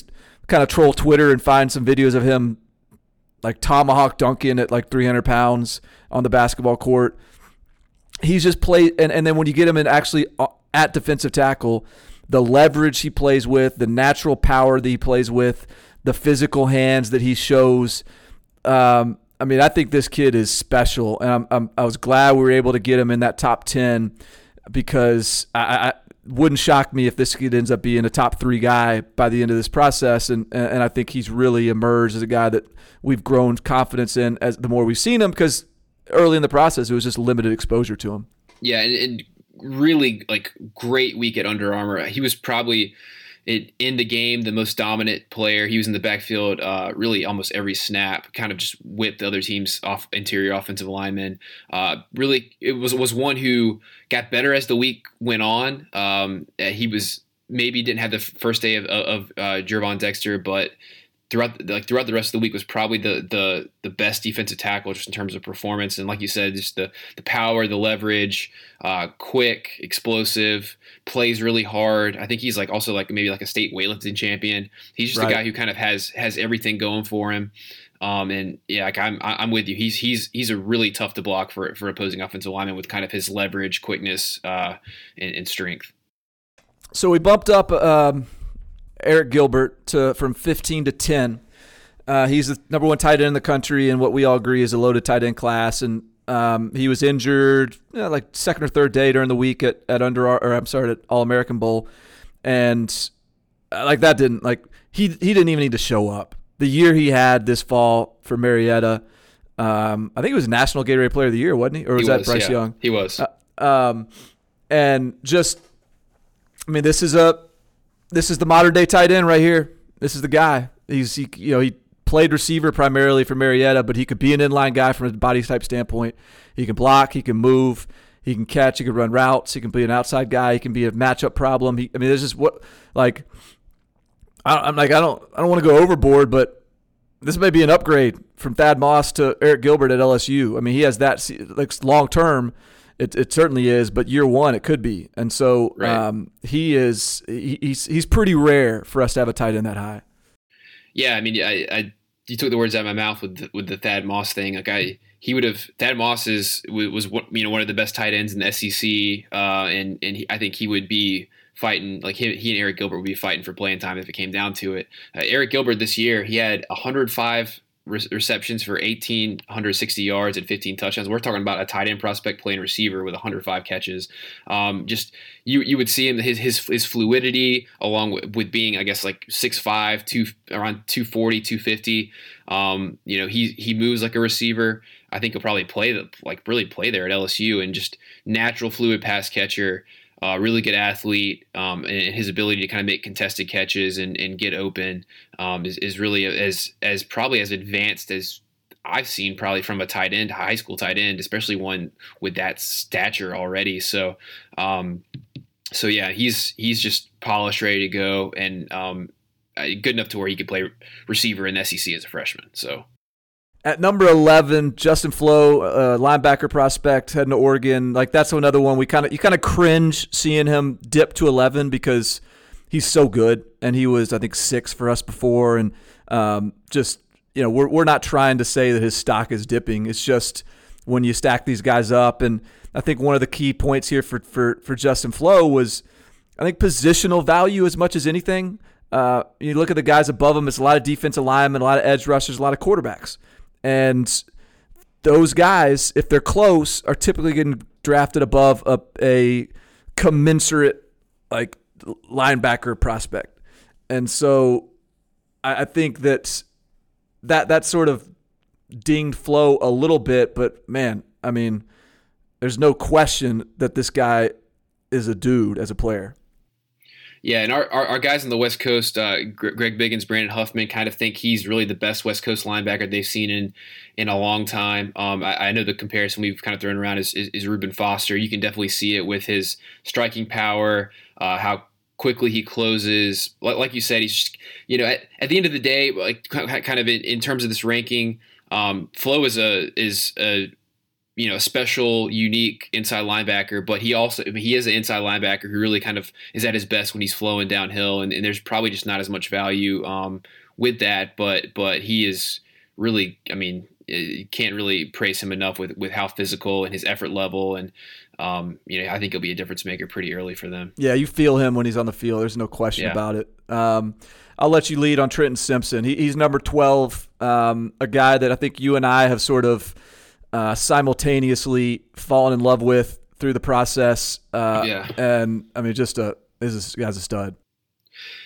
kind of troll Twitter and find some videos of him like tomahawk dunking at like 300 pounds on the basketball court. He's just played, and, and then when you get him in actually uh, at defensive tackle, the leverage he plays with, the natural power that he plays with, the physical hands that he shows. Um, I mean, I think this kid is special, and I'm, I'm, i was glad we were able to get him in that top ten because I, I wouldn't shock me if this kid ends up being a top three guy by the end of this process, and and I think he's really emerged as a guy that we've grown confidence in as the more we've seen him because early in the process it was just limited exposure to him. Yeah, and, and really like great week at Under Armour. He was probably it, in the game, the most dominant player. He was in the backfield uh, really almost every snap, kind of just whipped the other team's off interior offensive linemen. Uh, really, it was was one who got better as the week went on. Um, he was maybe didn't have the first day of, of uh, Gervon Dexter, but throughout like throughout the rest of the week was probably the the the best defensive tackle just in terms of performance. And like you said just the the power the leverage uh, quick explosive plays really hard. I think he's like also like maybe like a state weightlifting champion. He's just right. a guy who kind of has has everything going for him. Um, and yeah like I'm I'm with you. He's he's he's a really tough to block for for opposing offensive linemen with kind of his leverage quickness uh, and, and strength. So we bumped up um Arik Gilbert to from 15 to 10. Uh, he's the number one tight end in the country, and what we all agree is a loaded tight end class. And um, he was injured you know, like second or third day during the week at, at under or I'm sorry at All American Bowl, and uh, like that didn't like he he didn't even need to show up. The year he had this fall for Marietta, um, I think it was National Gatorade Player of the Year, wasn't he? Or was, he that was, Bryce yeah. Young? He was. Uh, um, and just, I mean, this is a this is the modern day tight end right here. This is the guy. He's he, you know he played receiver primarily for Marietta, but he could be an inline guy from a body type standpoint. He can block, he can move, he can catch, he can run routes, he can be an outside guy, he can be a matchup problem. He, I mean, this is what like I, am like I don't I don't want to go overboard, but this may be an upgrade from Thad Moss to Arik Gilbert at LSU. I mean, he has that like long term it, it certainly is, but year one it could be, and so right. um, he is he, he's he's pretty rare for us to have a tight end that high. Yeah, I mean, I, I you took the words out of my mouth with the, with the Thad Moss thing. Like I, he would have Thad Moss is was you know one of the best tight ends in the SEC, uh, and and he, I think he would be fighting like he, he and Arik Gilbert would be fighting for playing time if it came down to it. Uh, Arik Gilbert this year he had 105 receptions for 1,860 yards and 15 touchdowns. We're talking about a tight end prospect playing receiver with 105 catches. Um, just you you would see him his his, his fluidity along with, with being I guess like 6'5", two around 240, 250. Um, you know he he moves like a receiver. I think he'll probably play the like really play there at LSU and just natural fluid pass catcher uh, really good athlete, um, and his ability to kind of make contested catches and, and get open um, is, is really as as probably as advanced as I've seen probably from a tight end, high school tight end, especially one with that stature already. So, um, so yeah, he's he's just polished, ready to go, and um, uh, good enough to where he could play receiver in SEC as a freshman. So. At number eleven, Justin Flowe, uh, linebacker prospect, heading to Oregon. Like that's another one we kind of you kind of cringe seeing him dip to eleven because he's so good, and he was I think six for us before, and um, just you know we're we're not trying to say that his stock is dipping. It's just when you stack these guys up, and I think one of the key points here for for for Justin Flowe was I think positional value as much as anything. Uh, you look at the guys above him; it's a lot of defensive linemen, a lot of edge rushers, a lot of quarterbacks, and those guys, if they're close, are typically getting drafted above a, a commensurate like linebacker prospect. And so I, I think that that that sort of dinged Flowe a little bit, but man, I mean, there's no question that this guy is a dude as a player. Yeah, and our, our, our, guys on the West Coast, uh, Greg Biggins, Brandon Huffman, kind of think he's really the best West Coast linebacker they've seen in in a long time. Um, I, I, know the comparison we've kind of thrown around is, is, is Reuben Foster. You can definitely see it with his striking power, uh, how quickly he closes. Like you said, he's just, you know, at, at the end of the day, like kind of in, in terms of this ranking, um, Flowe is a is a you know a special, unique inside linebacker, but he also he is an inside linebacker who really kind of is at his best when he's flowing downhill, and, and there's probably just not as much value um, with that. But but he is really, I mean, you can't really praise him enough with with how physical and his effort level and um, you know, I think he'll be a difference maker pretty early for them. Yeah, you feel him when he's on the field. There's no question yeah. about it. Um, I'll let you lead on Trenton Simpson. He, he's number 12, um, a guy that I think you and I have sort of uh, simultaneously fallen in love with through the process. Uh, yeah. And I mean, just a this guy's a stud.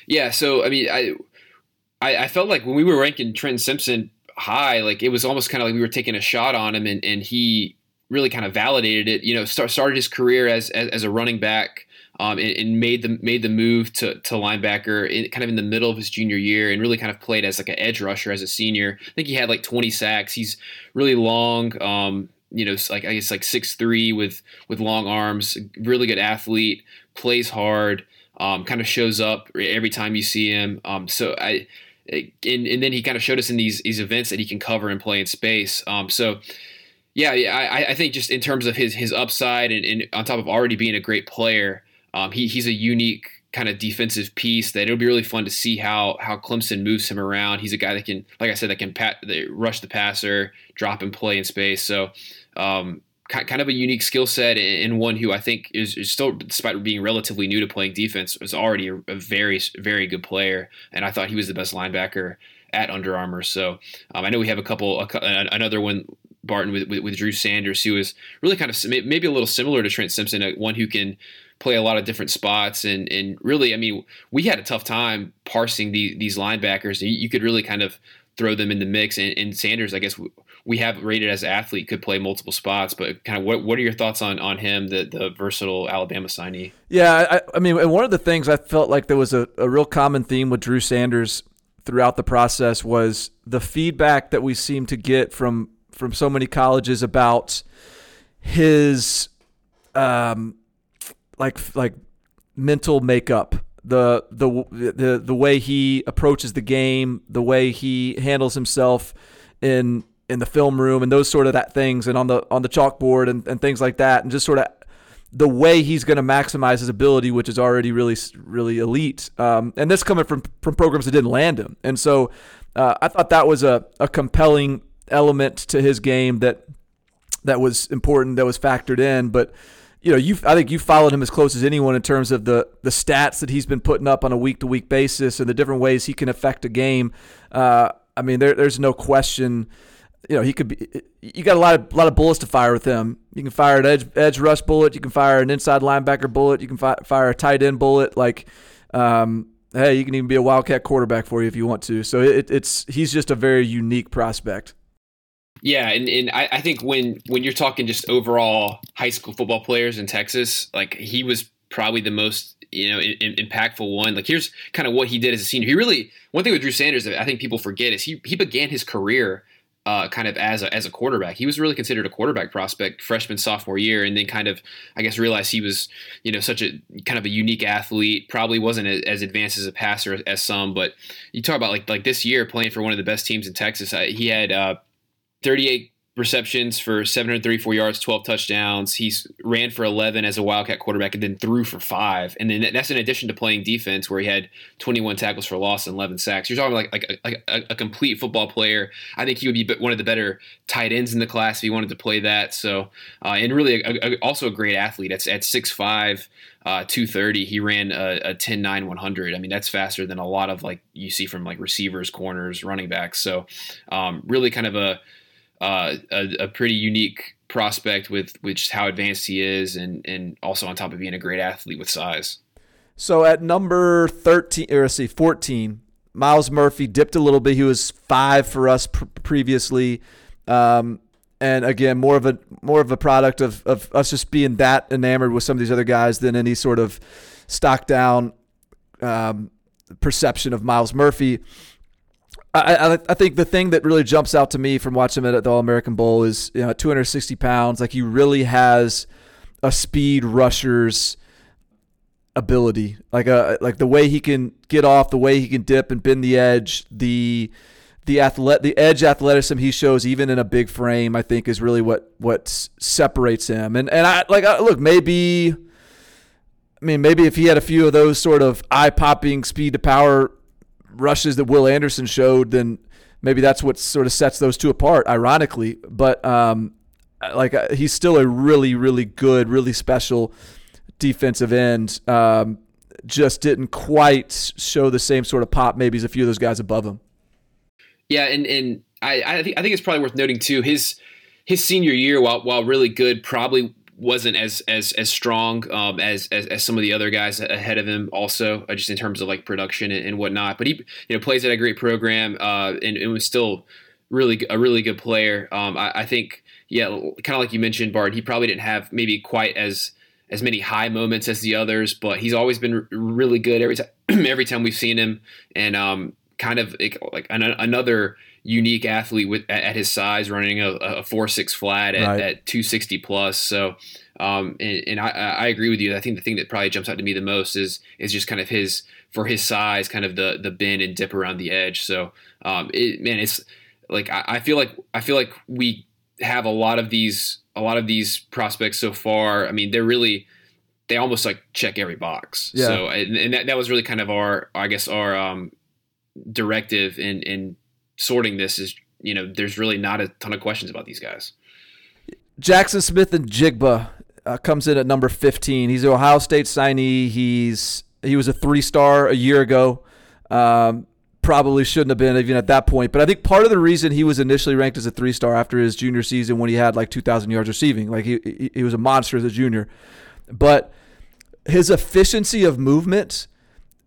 Yeah. So I mean, I, I, I felt like when we were ranking Trent Simpson high, like it was almost kind of like we were taking a shot on him, and and he really kind of validated it. You know, start, started his career as as, as a running back. Um, and, and, made the made the move to, to linebacker in, kind of in the middle of his junior year, and really kind of played as like an edge rusher as a senior. I think he had like 20 sacks. He's really long, um, you know, like I guess like six three with with long arms. Really good athlete, plays hard, um, kind of shows up every time you see him. Um, so I. And, and then he kind of showed us in these these events that he can cover and play in space. Um, so yeah, yeah, I, I think just in terms of his his upside and, and on top of already being a great player, um, he he's a unique kind of defensive piece that it'll be really fun to see how how Clemson moves him around. He's a guy that can, like I said, that can pat, rush the passer, drop and play in space. So. Um, kind of a unique skill set and one who I think is, is, still, despite being relatively new to playing defense, is already a, a, very, very good player. And I thought he was the best linebacker at Under Armour. So um, I know we have a couple, a, another one Barton with, with, with Drew Sanders, who is really kind of maybe a little similar to Trent Simpson, one who can play a lot of different spots and and really, I mean, we had a tough time parsing the, these linebackers. You, you could really kind of throw them in the mix. And, and, Sanders, I guess we have rated as athlete, could play multiple spots. But kind of what what are your thoughts on on him, the the versatile Alabama signee? Yeah, I, I mean, one of the things I felt like there was a, a real common theme with Drew Sanders throughout the process was the feedback that we seem to get from from so many colleges about his um like like mental makeup the the the the way he approaches the game the way he handles himself in in the film room and those sort of that things and on the on the chalkboard and, and things like that and just sort of the way he's going to maximize his ability, which is already really, really elite. Um, and this coming from from programs that didn't land him, and so uh, I thought that was a, a compelling element to his game that that was important that was factored in. But you know, you I think you followed him as close as anyone in terms of the the stats that he's been putting up on a week to week basis and the different ways he can affect a game. Uh, I mean, there, there's no question. You know, he could be. You got a lot of lot of bullets to fire with him. You can fire an edge edge rush bullet. You can fire an inside linebacker bullet. You can fi- fire a tight end bullet. Like, um, hey, you can even be a wildcat quarterback for you if you want to. So it, it's he's just a very unique prospect. Yeah, and, and I, I think when when you're talking just overall high school football players in Texas, like he was probably the most you know in, in, impactful one. Like here's kind of what he did as a senior. He really one thing with Drew Sanders that I think people forget is he he began his career uh, kind of as a, as a quarterback. He was really considered a quarterback prospect freshman sophomore year, and then kind of I guess realized he was you know such a kind of a unique athlete. Probably wasn't as advanced as a passer as some, but you talk about like like this year playing for one of the best teams in Texas. Uh, he had uh, 38 receptions for 734 yards, 12 touchdowns. He's ran for 11 as a Wildcat quarterback and then threw for five. And then that's in addition to playing defense where he had 21 tackles for loss and 11 sacks. You're talking like like a, like a, a complete football player. I think he would be one of the better tight ends in the class if he wanted to play that. So uh, and really a, also a great athlete. At at 6'5", uh, 230. He ran a, a 10 9 100. I mean, that's faster than a lot of like you see from like receivers, corners, running backs. So, um, really kind of a uh, a, a, pretty unique prospect with which how advanced he is, and and also on top of being a great athlete with size. So at number thirteen, or let's see, fourteen, Myles Murphy dipped a little bit. He was five for us pr- previously, um, and again, more of a more of a product of of us just being that enamored with some of these other guys than any sort of stock down um, perception of Myles Murphy. I, I, think the thing that really jumps out to me from watching him at the All American Bowl is you know 260 pounds. Like he really has a speed rusher's ability. Like a uh, like the way he can get off, the way he can dip and bend the edge, the the athlet the edge athleticism he shows even in a big frame. I think is really what what separates him. And and I like I, look maybe. I mean, maybe if he had a few of those sort of eye popping speed to power rushes that Will Anderson showed, then maybe that's what sort of sets those two apart, ironically. But um, like uh, he's still a really, really good, really special defensive end. Um, just didn't quite show the same sort of pop maybe as a few of those guys above him. Yeah, and and I I think I think it's probably worth noting too his his senior year while while really good probably wasn't as as as strong um, as, as, as some of the other guys ahead of him. Also, uh, just in terms of like production and, and, whatnot. But he you know plays at a great program uh, and, and, was still really a really good player. Um, I, I, think yeah, kind of like you mentioned, Bart. He probably didn't have maybe quite as as many high moments as the others, but he's always been really good every time (clears throat) every time we've seen him, and um, kind of like an, another unique athlete with at his size, running a, a four six flat at, right. at two sixty plus. So, um, and, and I, I, agree with you. I think the thing that probably jumps out to me the most is is just kind of his for his size, kind of the the bend and dip around the edge. So, um, it, man, it's like I, I feel like I feel like we have a lot of these a lot of these prospects so far. I mean, they're really they almost like check every box. Yeah. So, and, and that, that was really kind of our, I guess, our um, directive in in sorting this is you know there's really not a ton of questions about these guys. Jaxon Smith-Njigba uh, comes in at number 15. He's an Ohio State signee. He's he was a three star a year ago. Um, probably shouldn't have been even at that point. But I think part of the reason he was initially ranked as a three star after his junior season when he had like 2,000 yards receiving, like he, he, he was a monster as a junior. But his efficiency of movement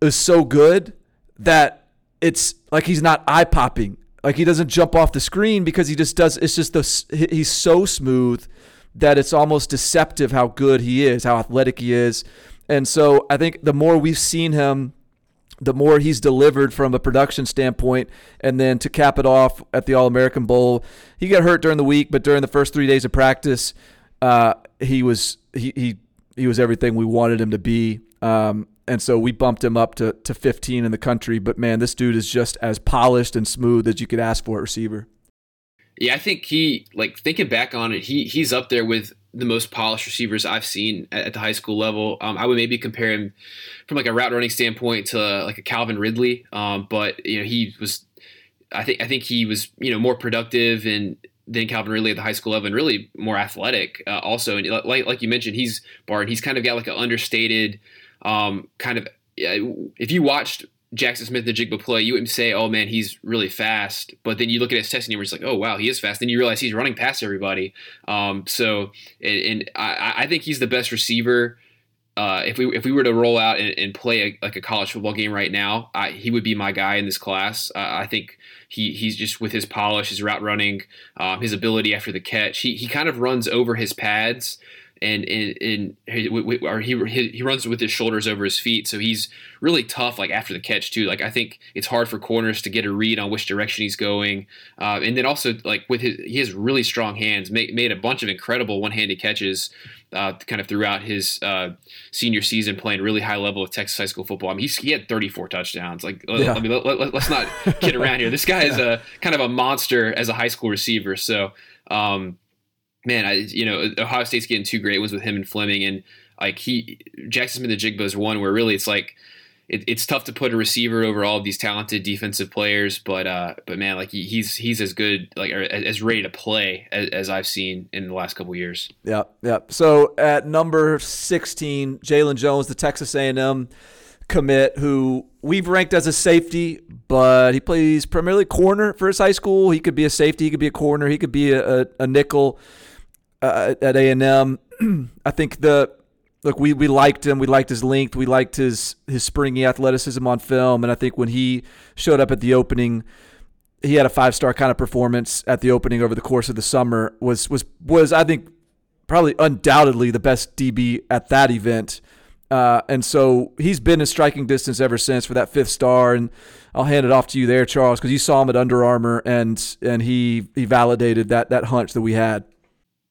is so good that it's like he's not eye popping. Like he doesn't jump off the screen because he just does. It's just the he's so smooth that it's almost deceptive how good he is, how athletic he is. And so I think the more we've seen him, the more he's delivered from a production standpoint. And then to cap it off at the All American Bowl, he got hurt during the week, but during the first three days of practice, uh, he was he, he he was everything we wanted him to be. Um, and so we bumped him up to, to 15 in the country. But man, this dude is just as polished and smooth as you could ask for a receiver. Yeah, I think he like thinking back on it, he he's up there with the most polished receivers I've seen at, at the high school level. Um, I would maybe compare him from like a route running standpoint to like a Calvin Ridley, um, but you know he was. I think I think he was you know more productive and than Calvin Ridley at the high school level, and really more athletic. Uh, also, and like like you mentioned, he's Bart. He's kind of got like an understated um, kind of if you watched Jaxon Smith-Njigba play, you wouldn't say, "Oh man, he's really fast." But then you look at his testing numbers, like, "Oh wow, he is fast." Then you realize he's running past everybody. Um, so, and, and I, I, think he's the best receiver. Uh, if we if we were to roll out and, and play a, like a college football game right now, I, he would be my guy in this class. Uh, I think he he's just with his polish, his route running, um, his ability after the catch. He he kind of runs over his pads and and, and or he, he runs with his shoulders over his feet, so he's really tough. Like after the catch too. Like I think it's hard for corners to get a read on which direction he's going, uh, and then also like with his he has really strong hands. Made, made a bunch of incredible one handed catches. Uh, kind of throughout his uh, senior season, playing really high level of Texas high school football. I mean, he had 34 touchdowns. Like, yeah. I mean, let, us let, not (laughs) kid around here. This guy is a kind of a monster as a high school receiver. So, um, man, I you know Ohio State's getting two great ones with him and Fleming, and like he Jaxon Smith-Njigba is one where really it's like it, it's tough to put a receiver over all of these talented defensive players, but uh, but man, like he, he's he's as good like as ready to play as, as I've seen in the last couple years. Yeah, yeah. So at number sixteen, Jaylon Jones, the Texas A&M commit, who we've ranked as a safety, but he plays primarily corner for his high school. He could be a safety, he could be a corner, he could be a, a, a nickel uh, at A and M. (clears throat) I think the look we we liked him. We liked his length. We liked his his springy athleticism on film. And I think when he showed up at the opening, he had a five star kind of performance at the opening over the course of the summer. Was was was I think probably undoubtedly the best DB at that event. Uh, and so he's been in striking distance ever since for that fifth star. And I'll hand it off to you there, Charles, because you saw him at Under Armour and and he he validated that that hunch that we had.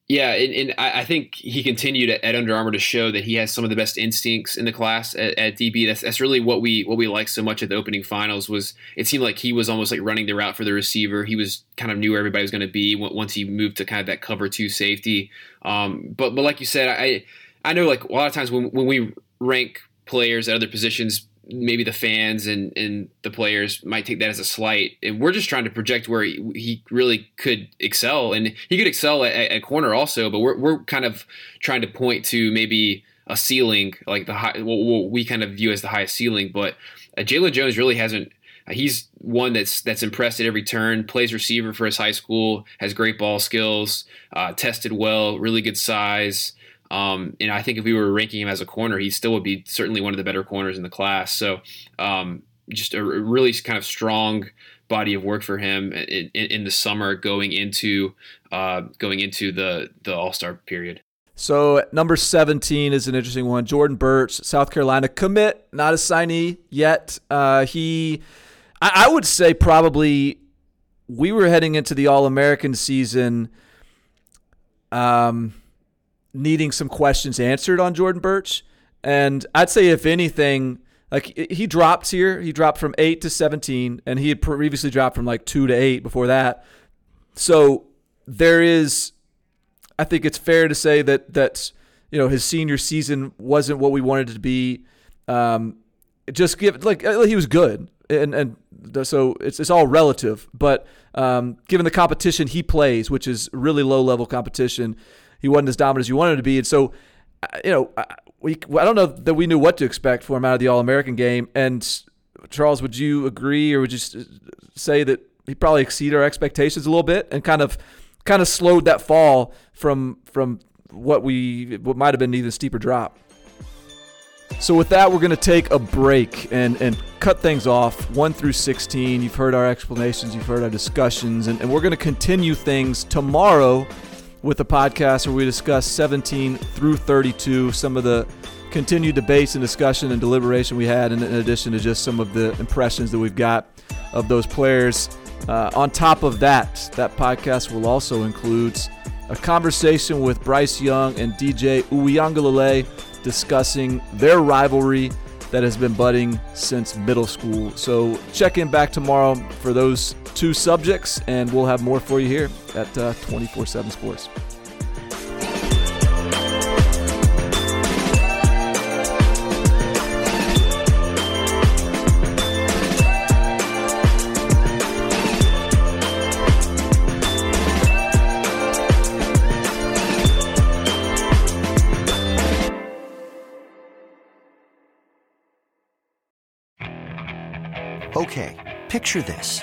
Yeah, and, and, I think he continued at, Under Armour to show that he has some of the best instincts in the class at, at, DB. That's that's really what we what we liked so much at the opening finals was it seemed like he was almost like running the route for the receiver. He was kind of knew where everybody was going to be once he moved to kind of that cover two safety. Um, but but like you said, I I know like a lot of times when when we rank players at other positions maybe the fans and, and the players might take that as a slight. And we're just trying to project where he, he really could excel. And he could excel at, at, corner also, but we're, we're kind of trying to point to maybe a ceiling, like the high, what we kind of view as the highest ceiling. But uh, Jaylon Jones really hasn't. Uh, he's one that's that's impressed at every turn. Plays receiver for his high school. Has great ball skills. Uh, tested well. Really good size. Um, and I think if we were ranking him as a corner, he still would be certainly one of the better corners in the class. So um, just a really kind of strong body of work for him in, in, the summer going into uh, going into the the All Star period. So number 17 is an interesting one. Jordan Burch, South Carolina commit, not a signee yet. Uh, he, I, I would say probably we were heading into the All American season. Um, needing some questions answered on Jordan Burch. And I'd say, if anything, like he dropped here. He dropped from eight to 17, and he had previously dropped from like two to eight before that. So there is, I think it's fair to say that that you know his senior season wasn't what we wanted it to be. Um, just give like uh, he was good, and and so it's it's all relative. But um, given the competition he plays, which is really low level competition, he wasn't as dominant as you wanted him to be. And so, uh, you know, we I don't know that we knew what to expect for him out of the All American game. And Charles, would you agree, or would you say that he probably exceeded our expectations a little bit and kind of kind of slowed that fall from from what we what might have been even steeper drop? So with that, we're going to take a break and, and cut things off 1 through 16. You've heard our explanations, you've heard our discussions, and, and we're going to continue things tomorrow with a podcast where we discuss 17 through 32, some of the continued debates and discussion and deliberation we had, in, addition to just some of the impressions that we've got of those players. Uh, on top of that, that podcast will also include a conversation with Bryce Young and DJ Uiagalelei discussing their rivalry that has been budding since middle school. So check in back tomorrow for those two subjects, and we'll have more for you here at uh, 24 7 Sports. Okay, picture this.